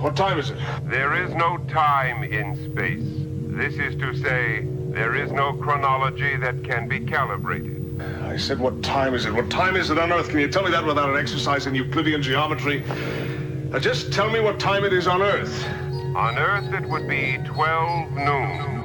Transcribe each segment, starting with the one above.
What time is it? There is no time in space. This is to say, there is no chronology that can be calibrated. I said, what time is it? What time is it on Earth? Can you tell me that without an exercise in Euclidean geometry? Now just tell me what time it is on Earth. On Earth, it would be 12 noon.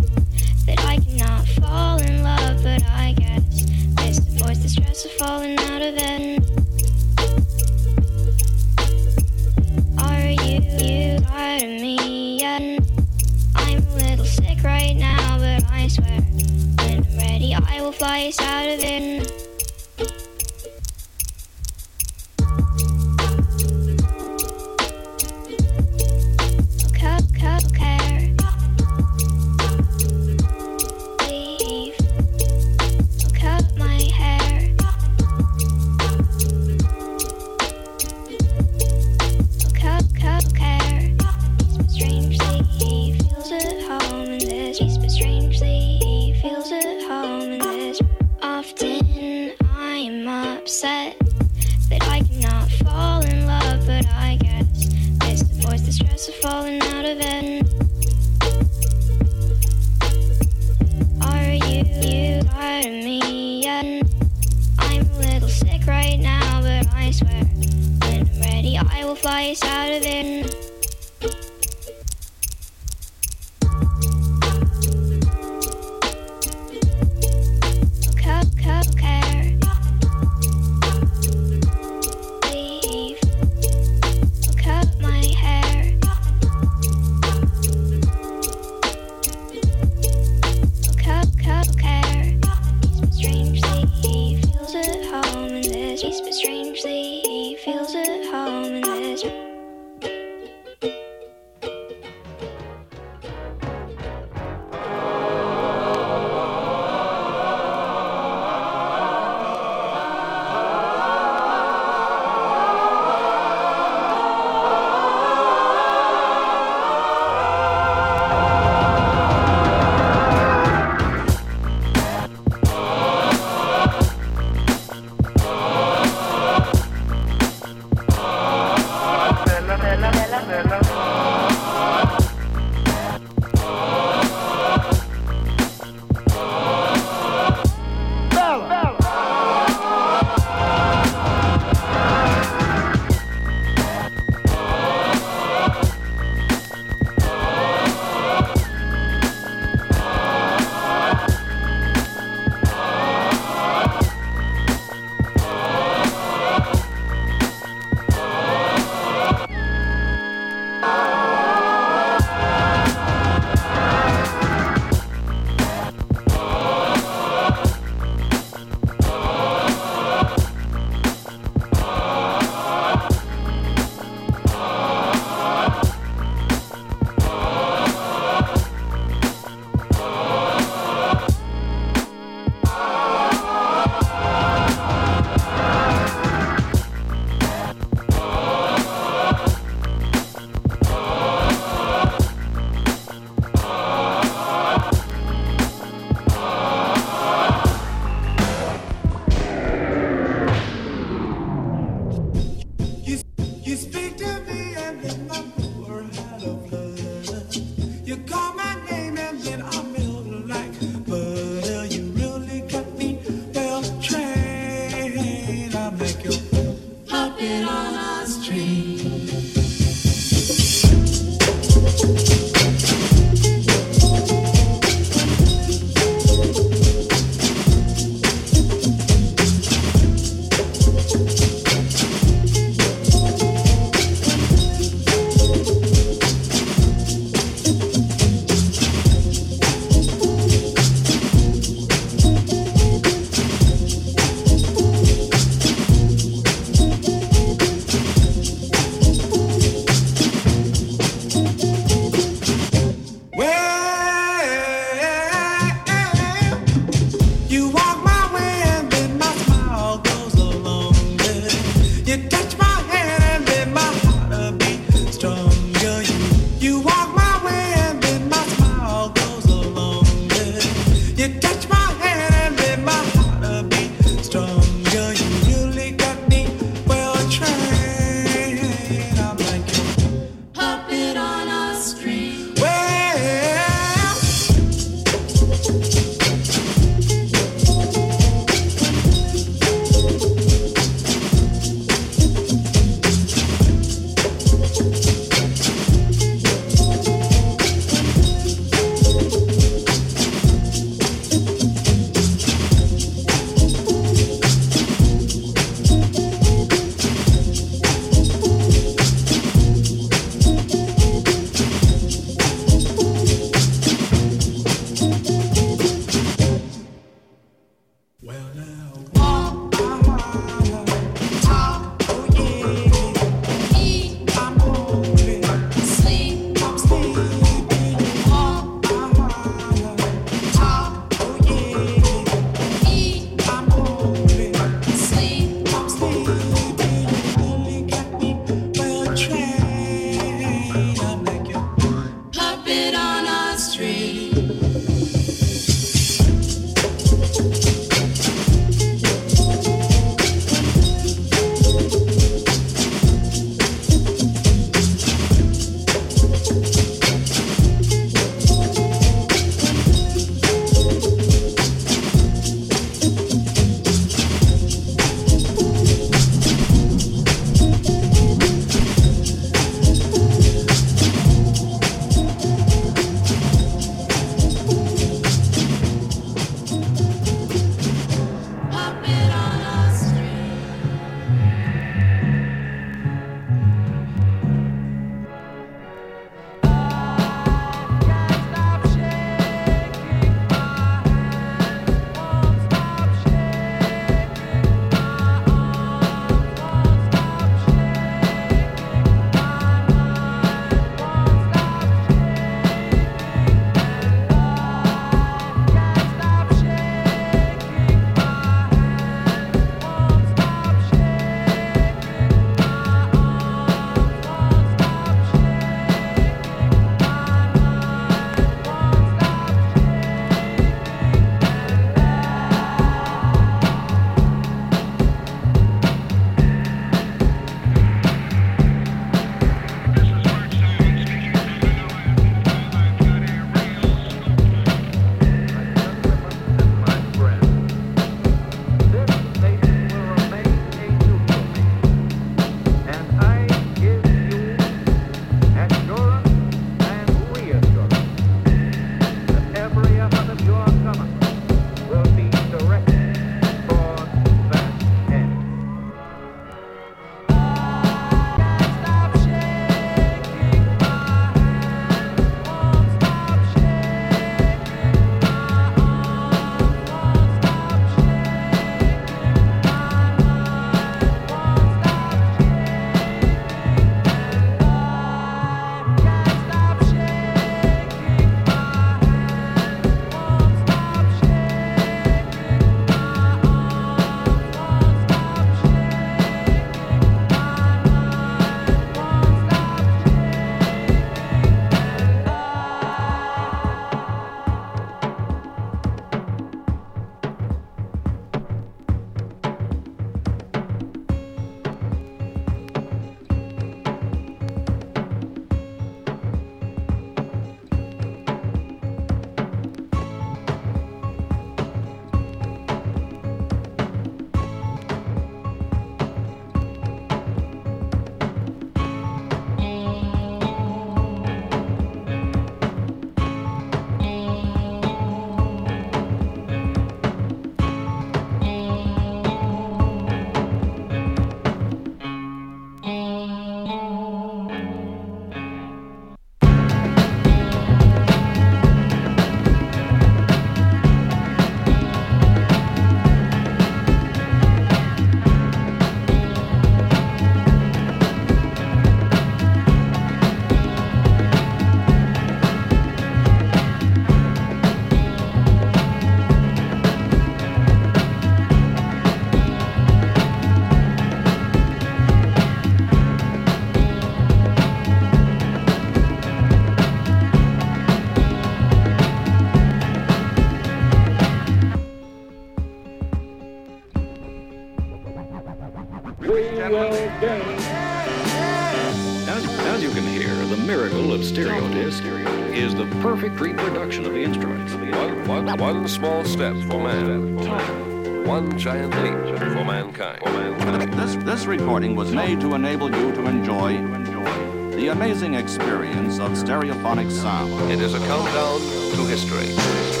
One small step for man. One giant leap for mankind. This, this recording was made to enable you to enjoy, enjoy the amazing experience of stereophonic sound. It is a countdown to history.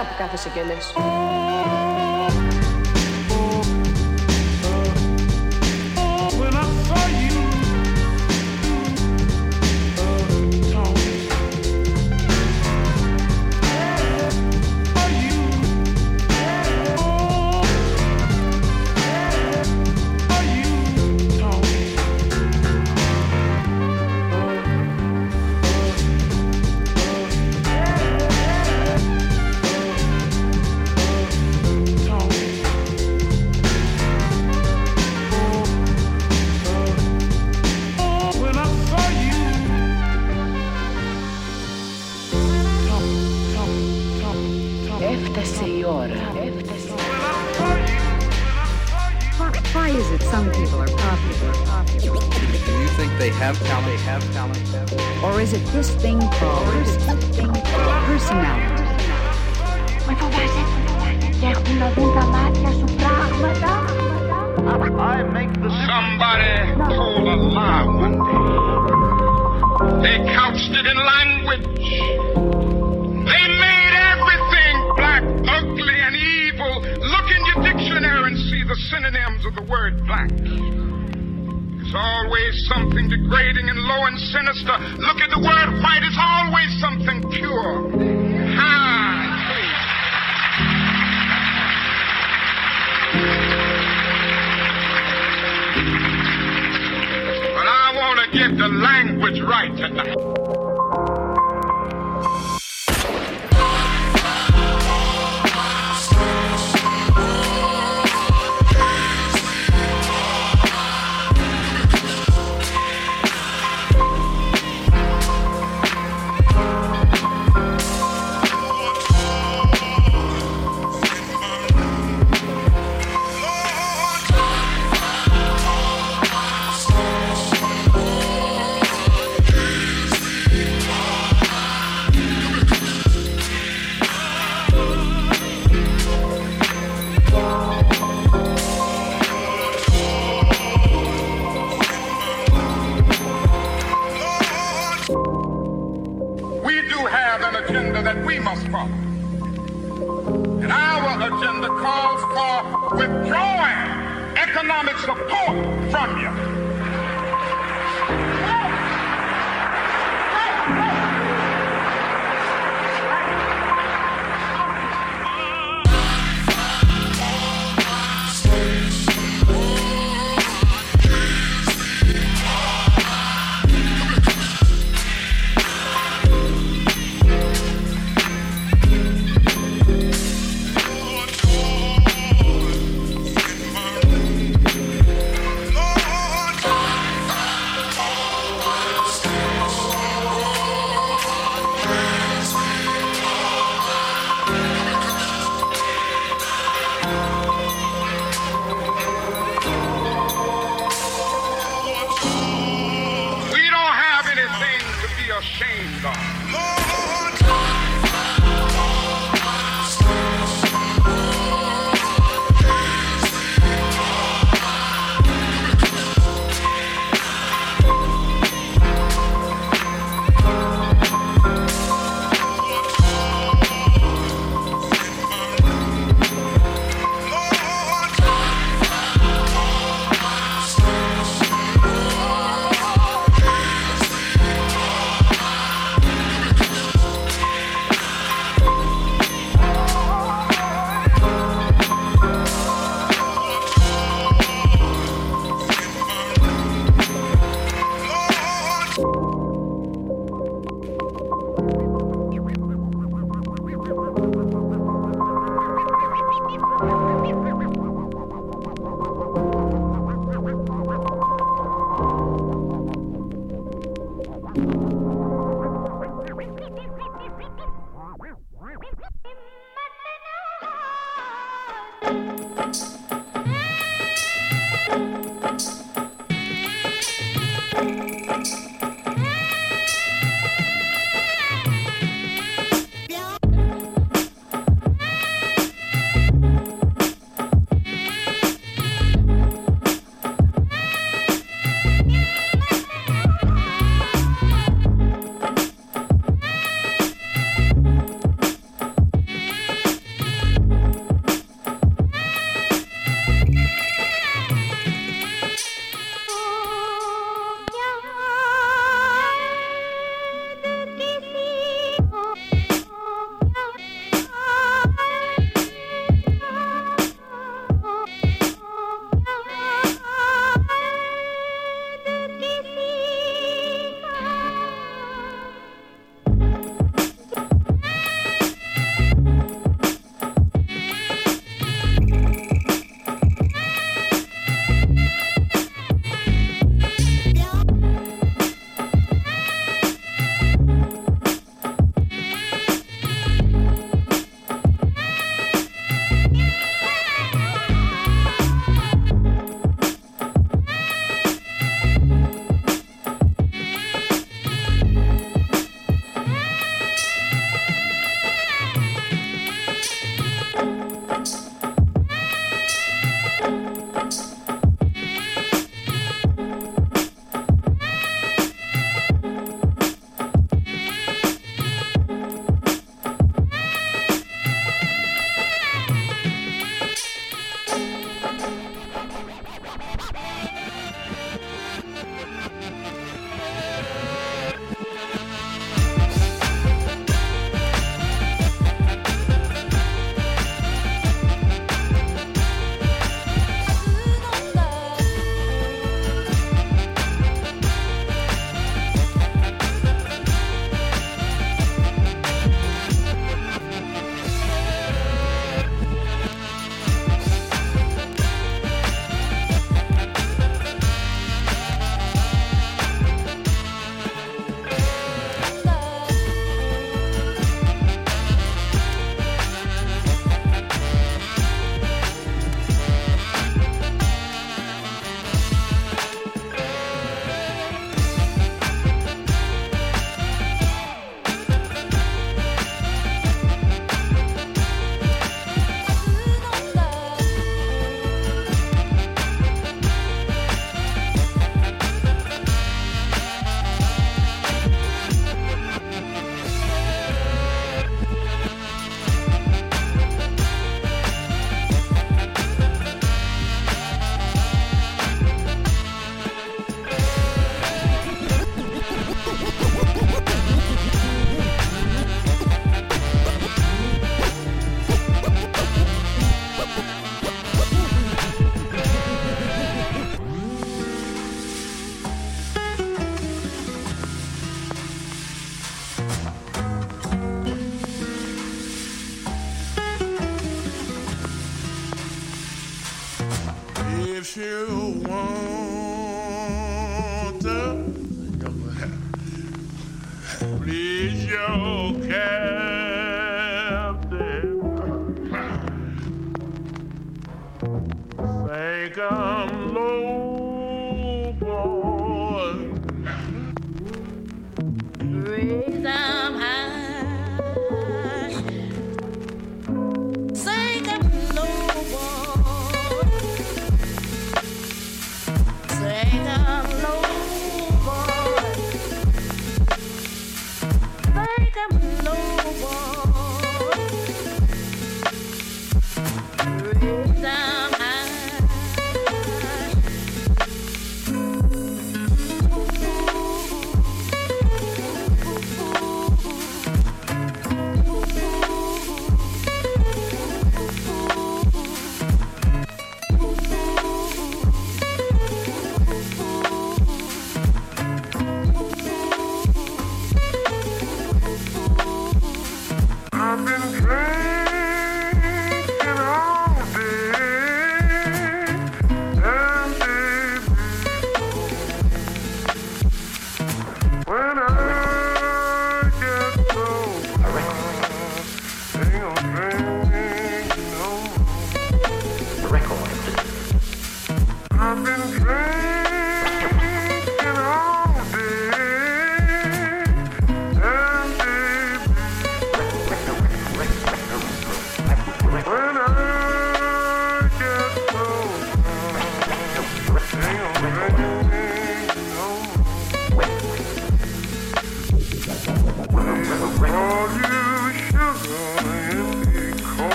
Από κάθε κάθεσαι και λες.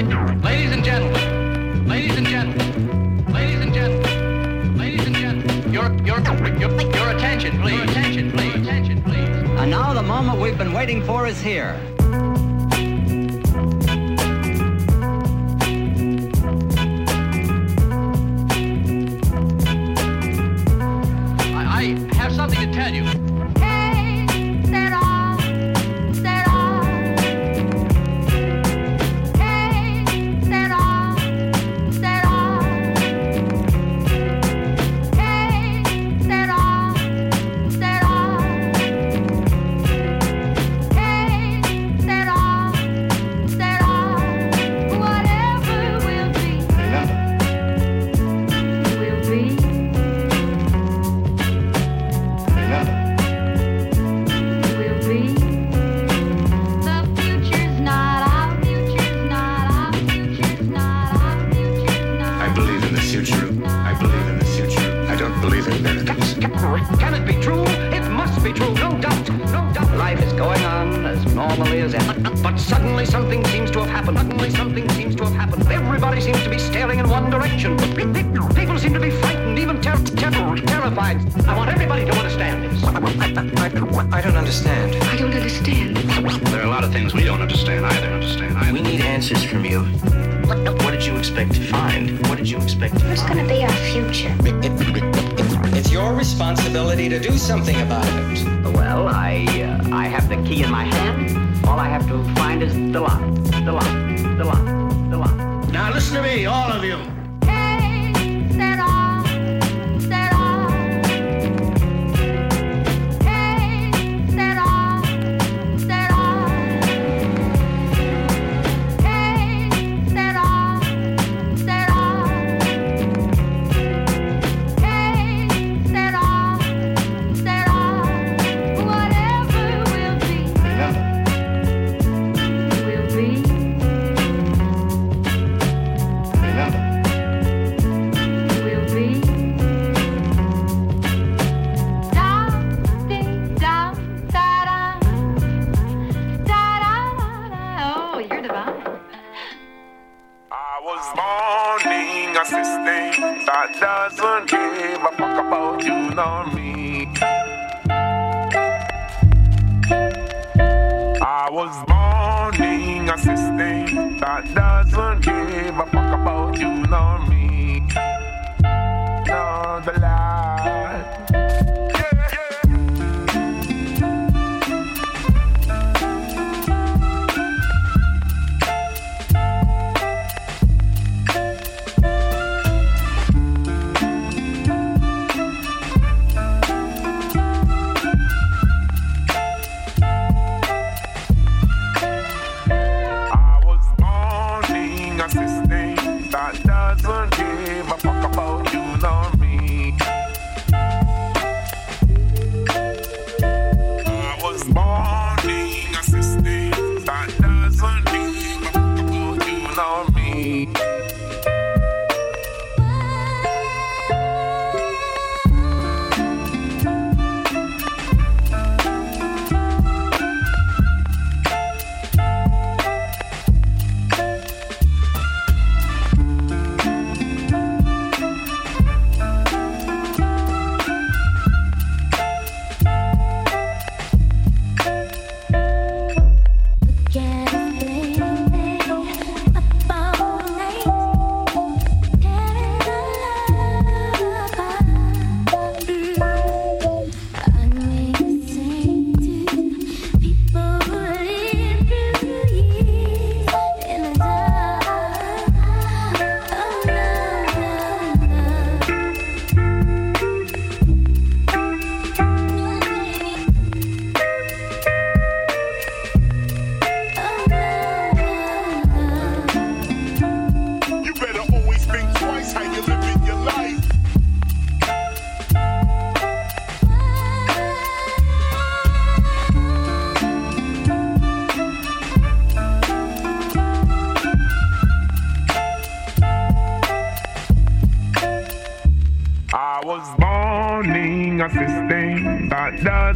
Ladies and gentlemen, ladies and gentlemen, ladies and gentlemen, ladies and gentlemen, your, your, your, your attention, please. Your attention, please. Attention, please. And now the moment we've been waiting for is here.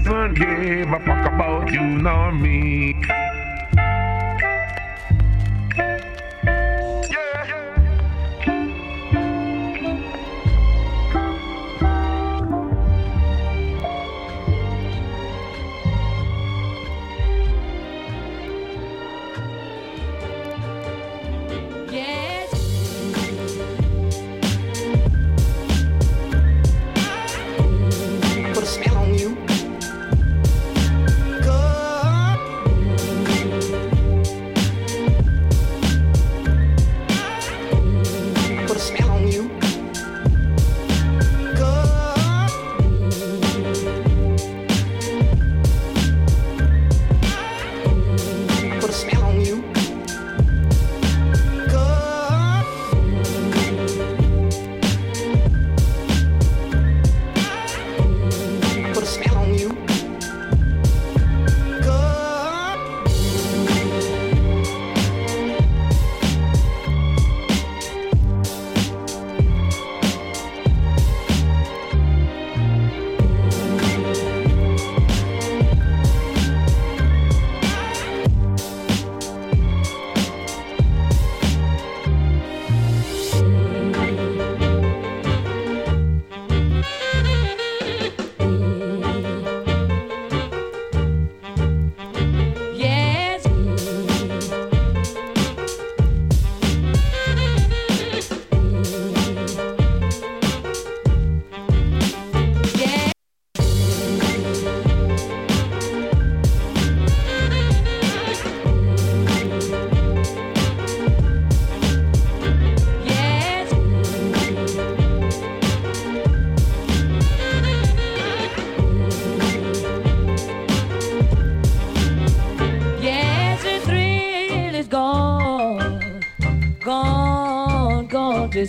Doesn't give a fuck about you nor me.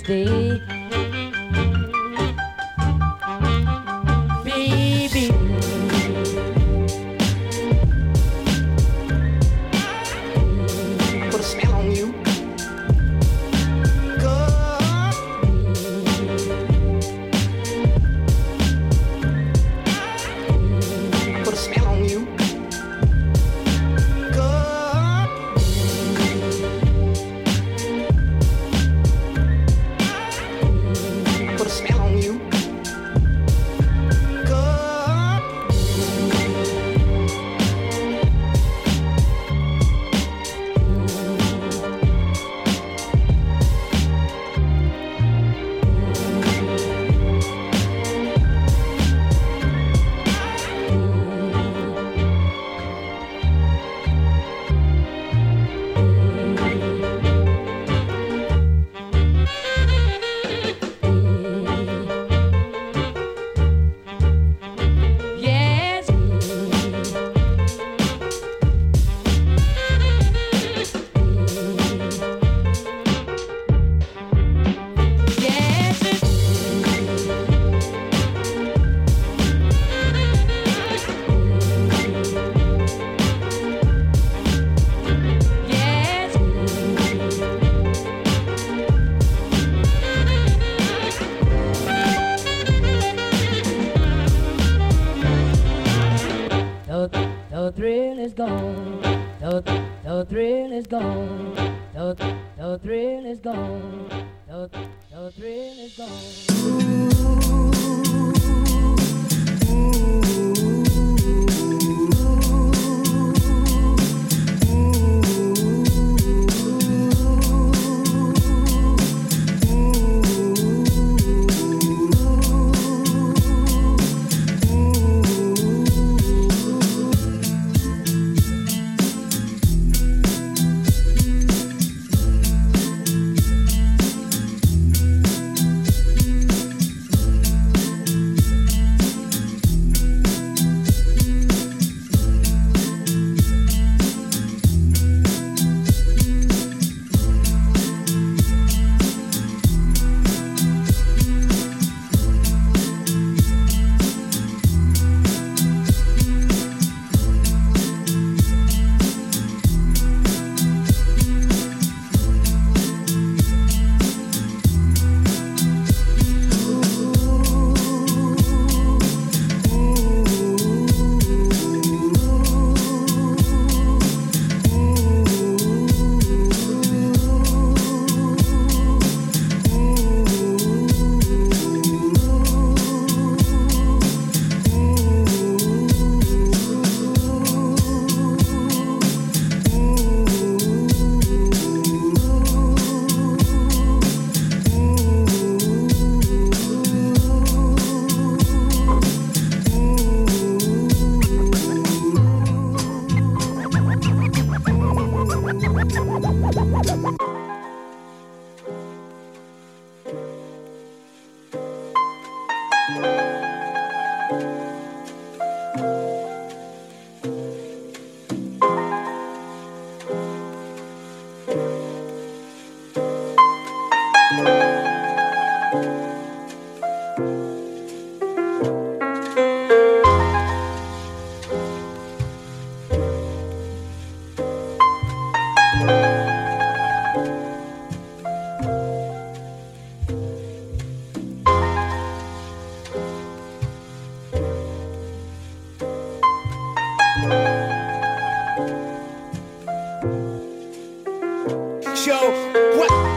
Gone gone. What?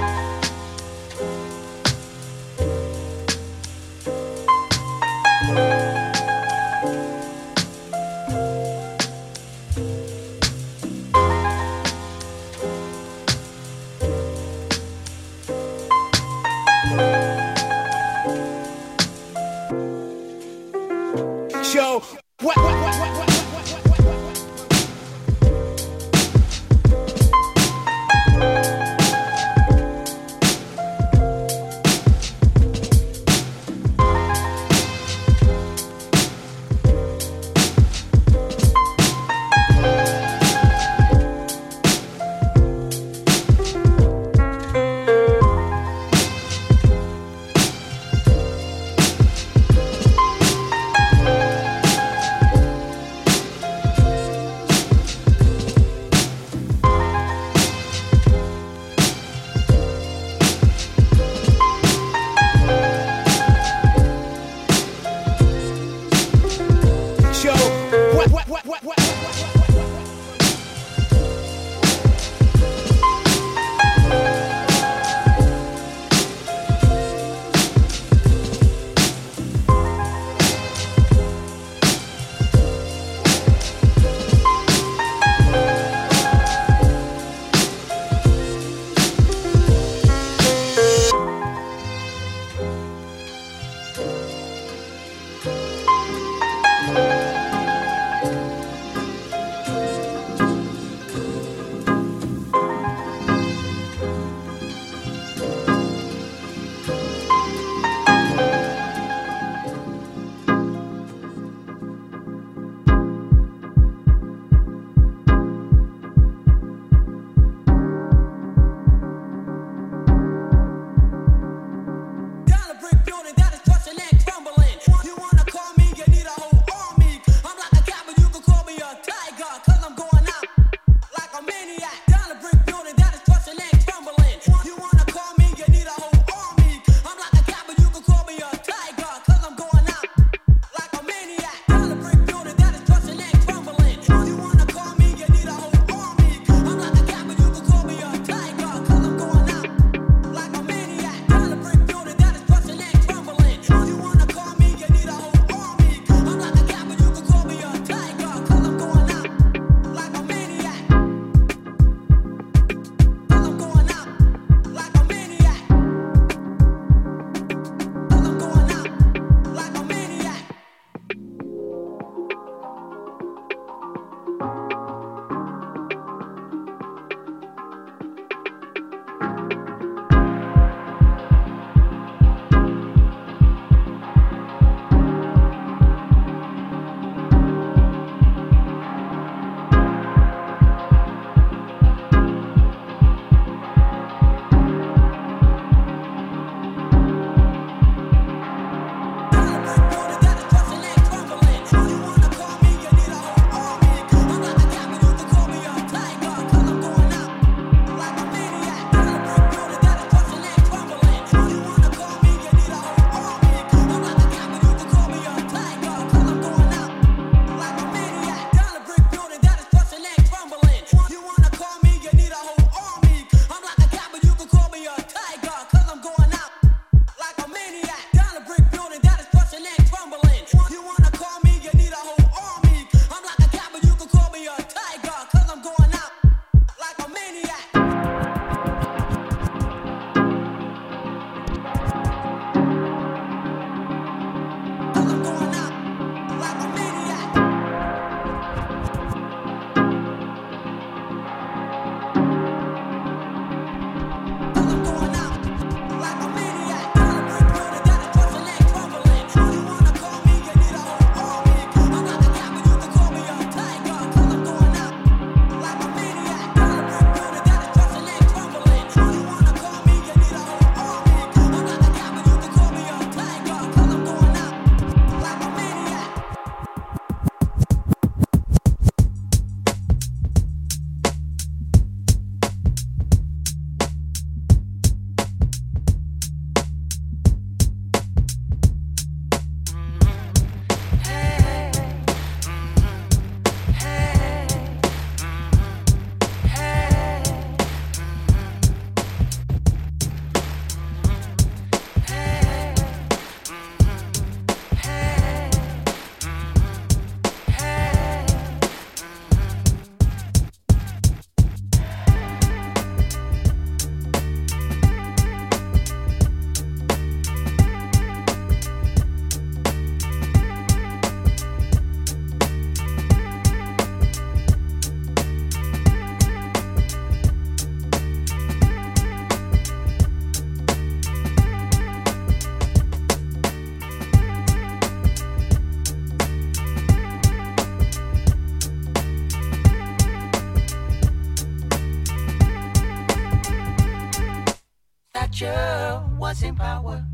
Was in power.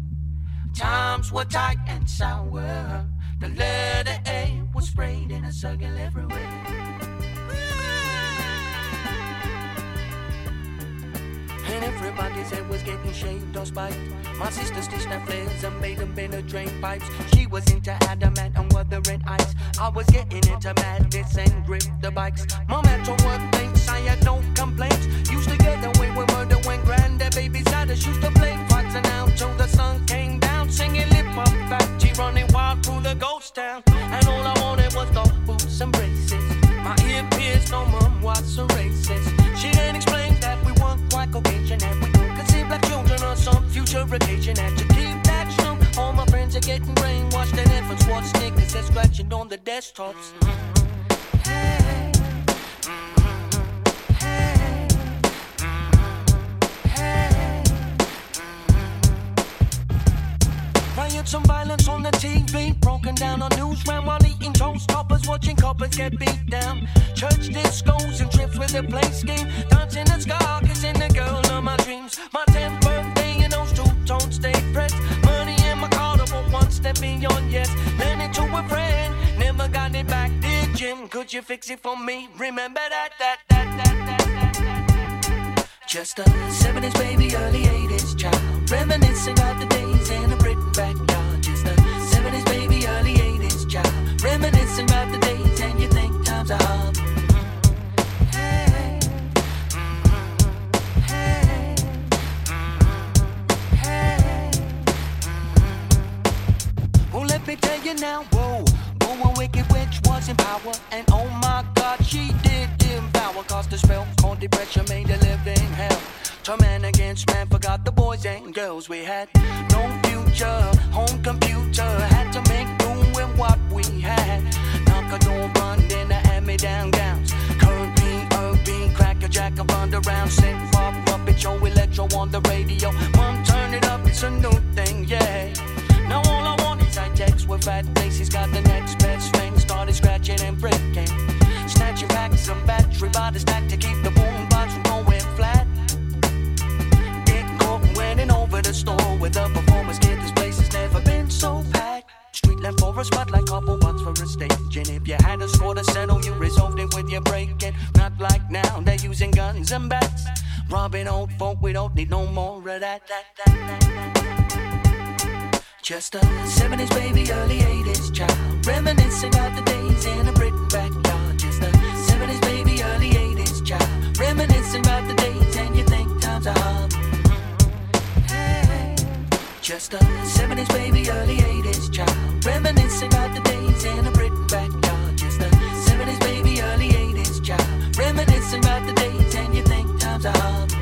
Times were tight and sour. The letter A was sprayed in a circle everywhere. And everybody's head was getting shaved or spiked. My sister stitched her flares and made them in drain pipes. She was into Adam Ant and Wuthering Heights. I was getting into madness and grip the bikes. My mental work thinks I had no complaints. Used to get away with murder when granddad us. Used to play fights and out till the sun came down. Singing lip up fat, G running wild through the ghost town. And all I wanted was the boots and braces. My ear pierced, no mum was a racist. She then explained that we weren't quite Caucasian and we could see black children on some future occasion. And to keep that true, all my friends are getting brainwashed and infants watch sneakers they're scratching on the desktops. Riots and violence on the TV, broken down on newsround while eating toast toppers, watching coppers get beat down. Church discos and trips with the play scheme, dancing the sky, kissing the girl of my dreams. My 10th birthday and those two tones stay pressed. Money in my car for one step beyond yes. Lending to a friend, never got it back. Dear Jim, could you fix it for me? Remember that, that, that, that, that. Just a 70s baby, early 80s child. Reminiscing about the days in a Britain backyard. Just a 70s baby, early 80s child. Reminiscing about the days and you think times are hard. Hey, hey, hey. Well, let me tell you now, whoa. Whoa, a wicked witch was in power. And oh my god, she did devour. Cause the spell called depression made a living hell. Turn man against man, forgot the boys and girls we had. No future, home computer. Had to make do with what we had. Knock a door, run, then the hand me down downs. Current beat, herb beat, Crackerjack of underground. Synth pop, puppet show, electro on the radio. Mom, turn it up, it's a new thing, yeah. Now all I want is Hi-Tecs with fat faces. Got the next best thing. Started scratching and breaking. Snatching back some battery by the stack to keep the boom box from going flat. Getting caught winning over the store with a performance kit. Street left for a spotlight, couple bucks for a stage. And if you had a score to settle, you resolved it with your break it. Not like now, they're using guns and bats. Robbing old folk, we don't need no more of that. that, that, that. Just a 70s baby, early 80s child. Reminiscing about the days in a Britain backyard. Just a 70s baby, early 80s child. Reminiscing about the days and you think times are hard. Hey, just a 70s baby, early 80s child. Reminiscing about the days in a Britain backyard. Just a 70s baby, early 80s child. Reminiscing about the days and you think times are hard.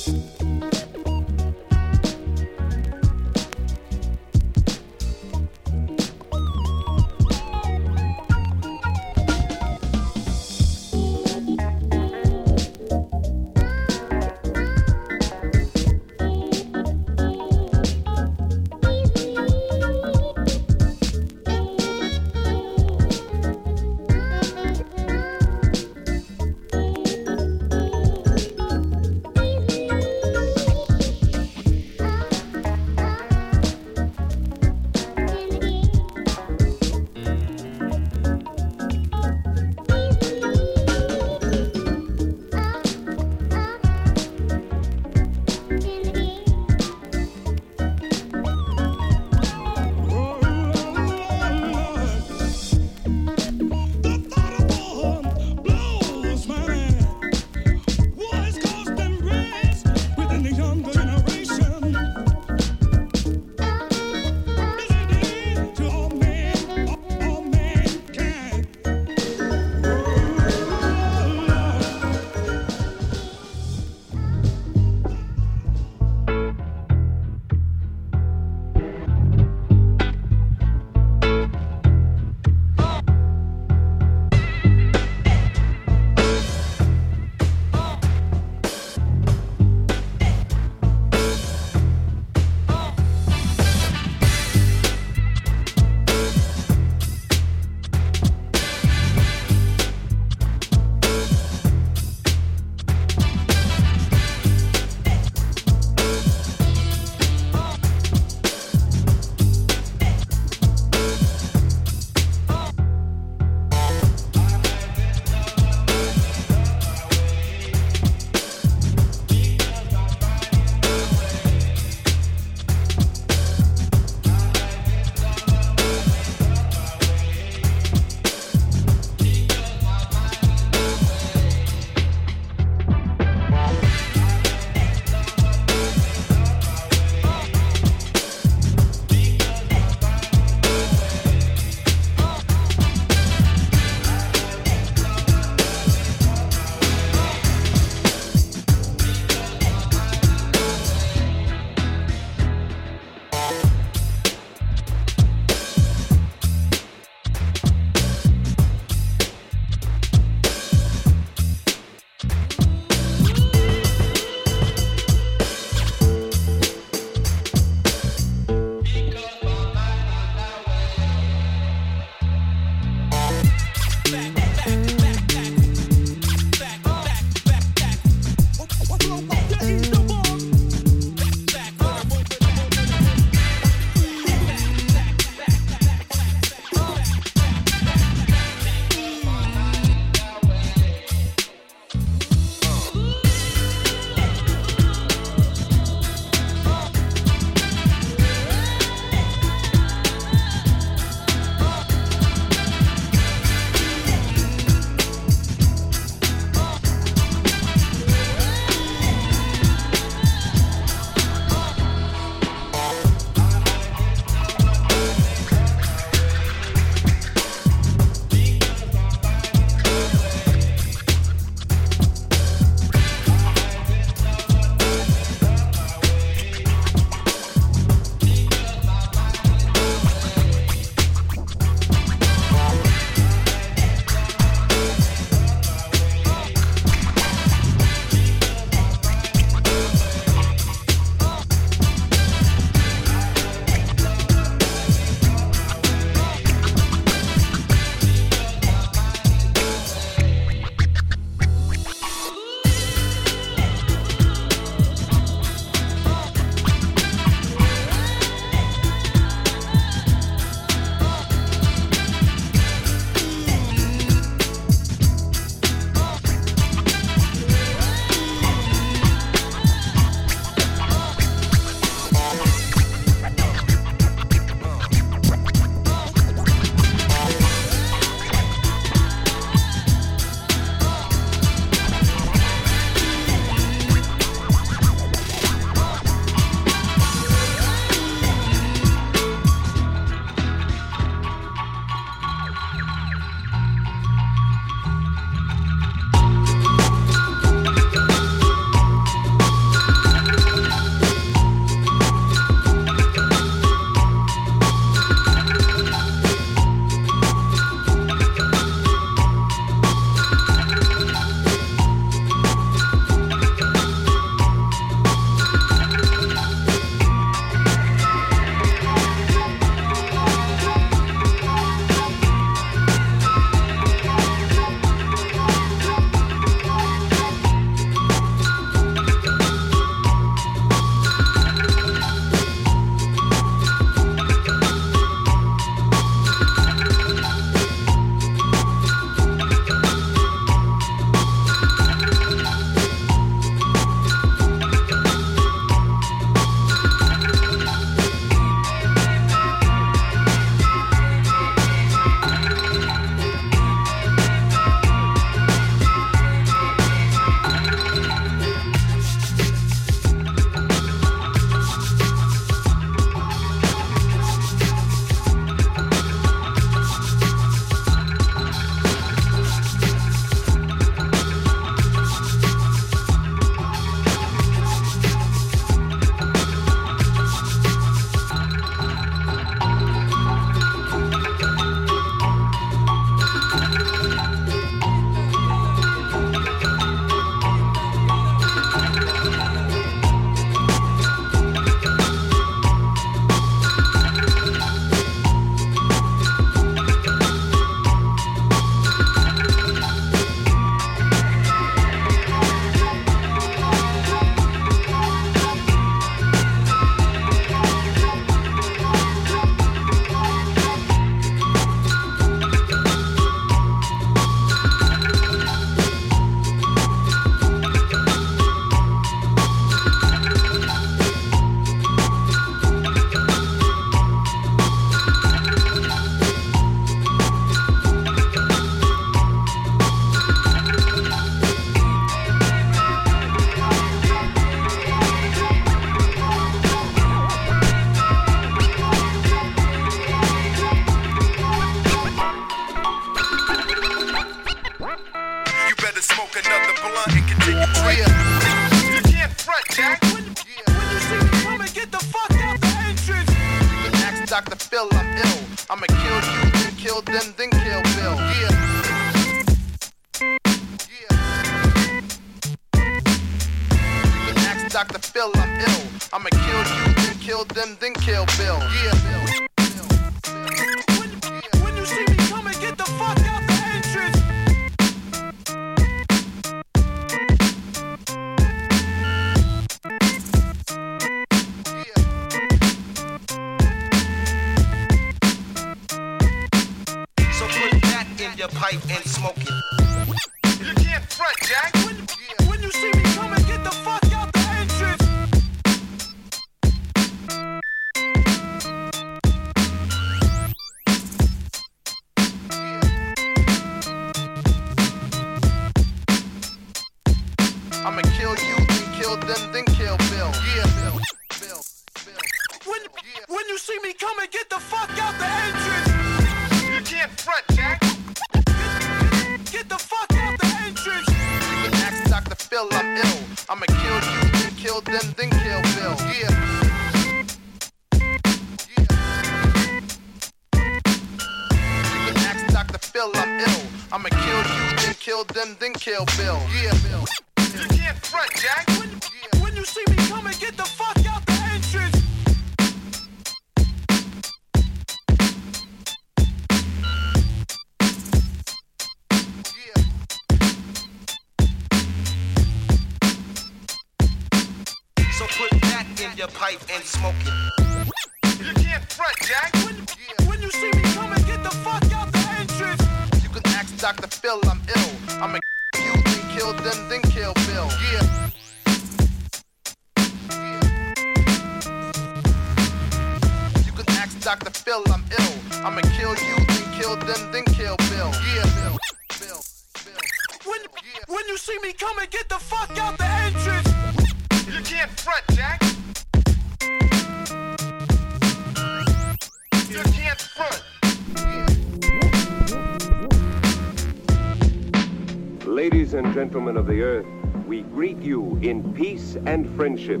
friendship.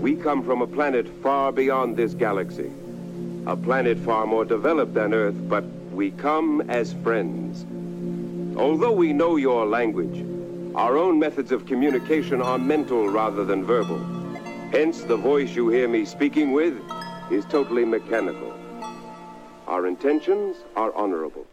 We come from a planet far beyond this galaxy, a planet far more developed than Earth, but we come as friends. Although we know your language, our own methods of communication are mental rather than verbal. Hence, the voice you hear me speaking with is totally mechanical. Our intentions are honorable.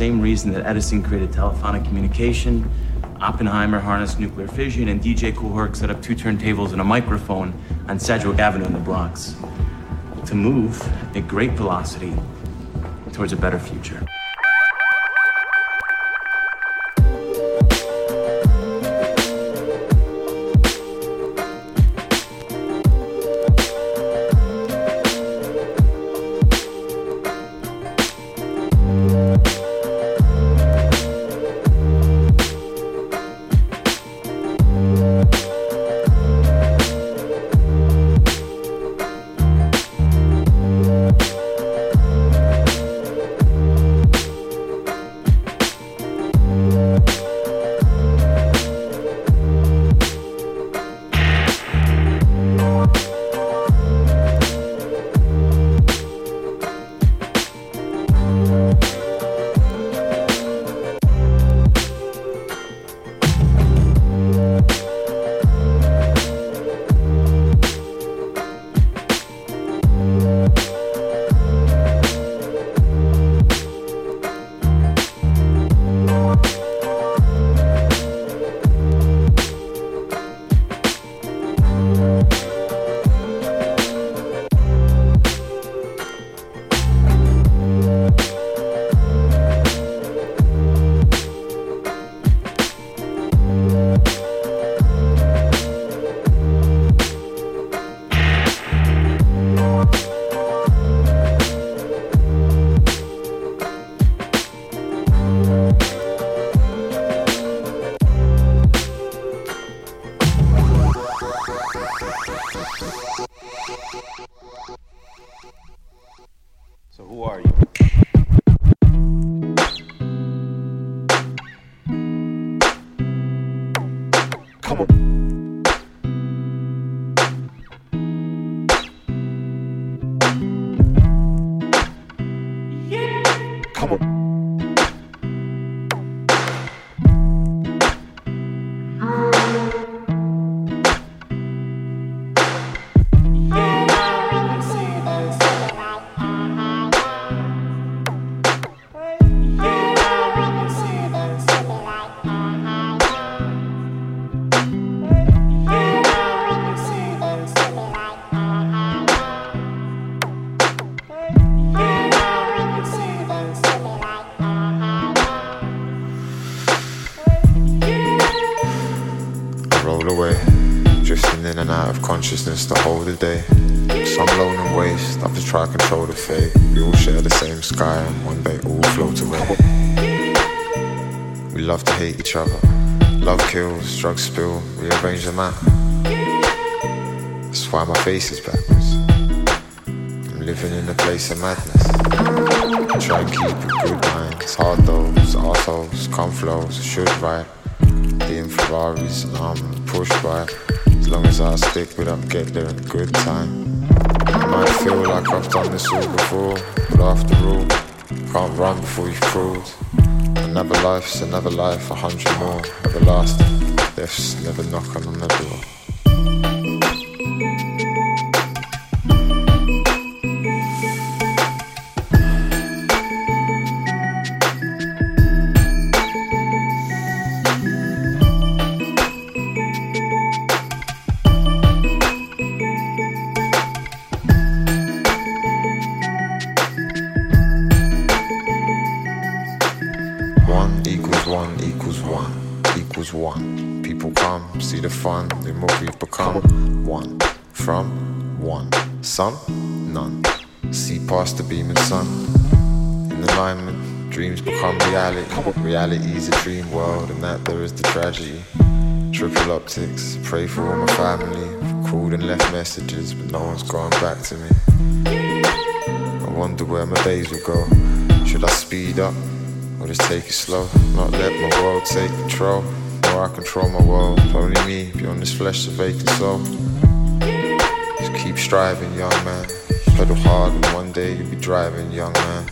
same reason that Edison created telephonic communication, Oppenheimer harnessed nuclear fission, and DJ Kool Herc set up two turntables and a microphone on Sedgwick Avenue in the Bronx to move at great velocity towards a better future. Consciousness the whole of the day. Some lone and waste, others try to control the fate. We all share the same sky and one day all float away. We love to hate each other. Love kills, drugs spill, rearrange the map. That's why my face is backwards. I'm living in a place of madness. Try and keep a good mind. It's hard though, it's arseholes, come flows, should write. In Ferraris I'm pushed by. Long as I stick with them, get there in good time. Might feel like I've done this all before, but after all, can't run before you've crawled. Another life's another life, a hundred more, everlasting. Death's never knocking on the door. Optics, pray for all my family. Called and left messages, but no one's gone back to me. I wonder where my days will go. Should I speed up? Or just take it slow, not let my world take control. Or I control my world, only me beyond this flesh, a vacant soul. Just keep striving, young man. Pedal hard, and one day you'll be driving, young man.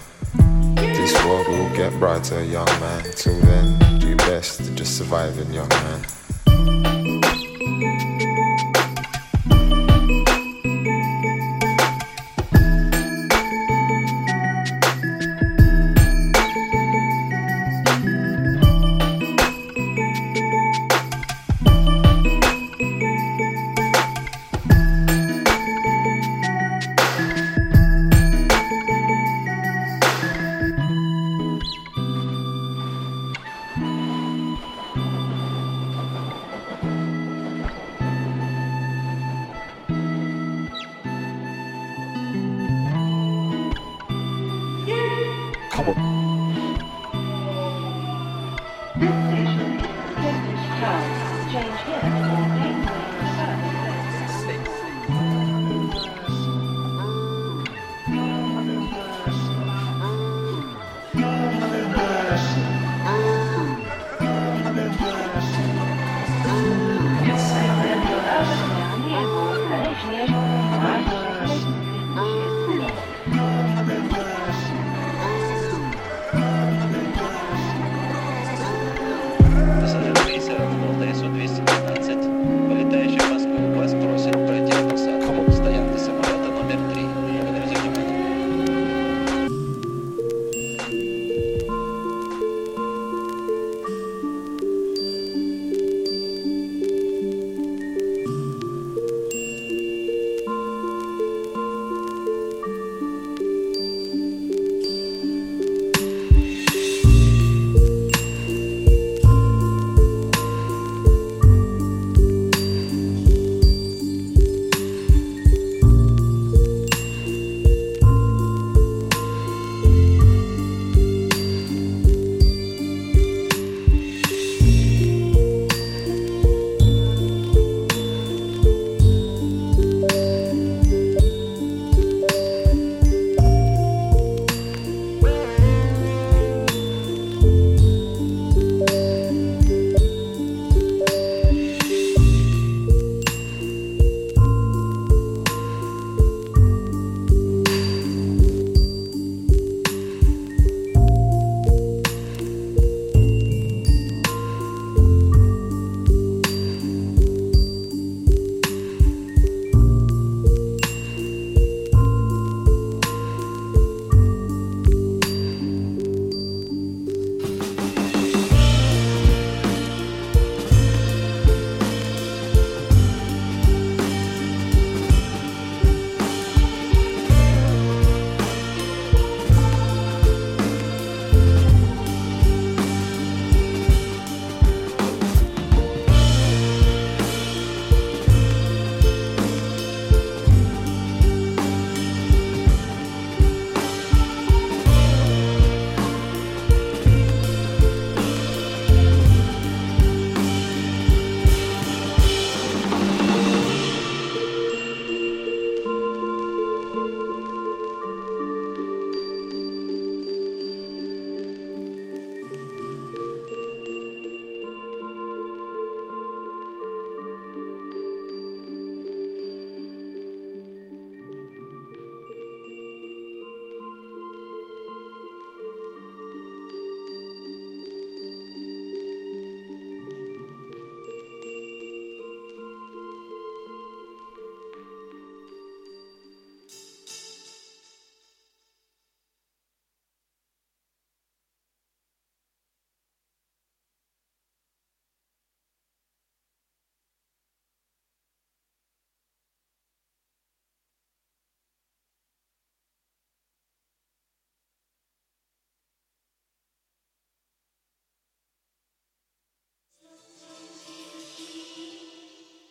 This world will get brighter, young man. Till then, do your best to just surviving, young man.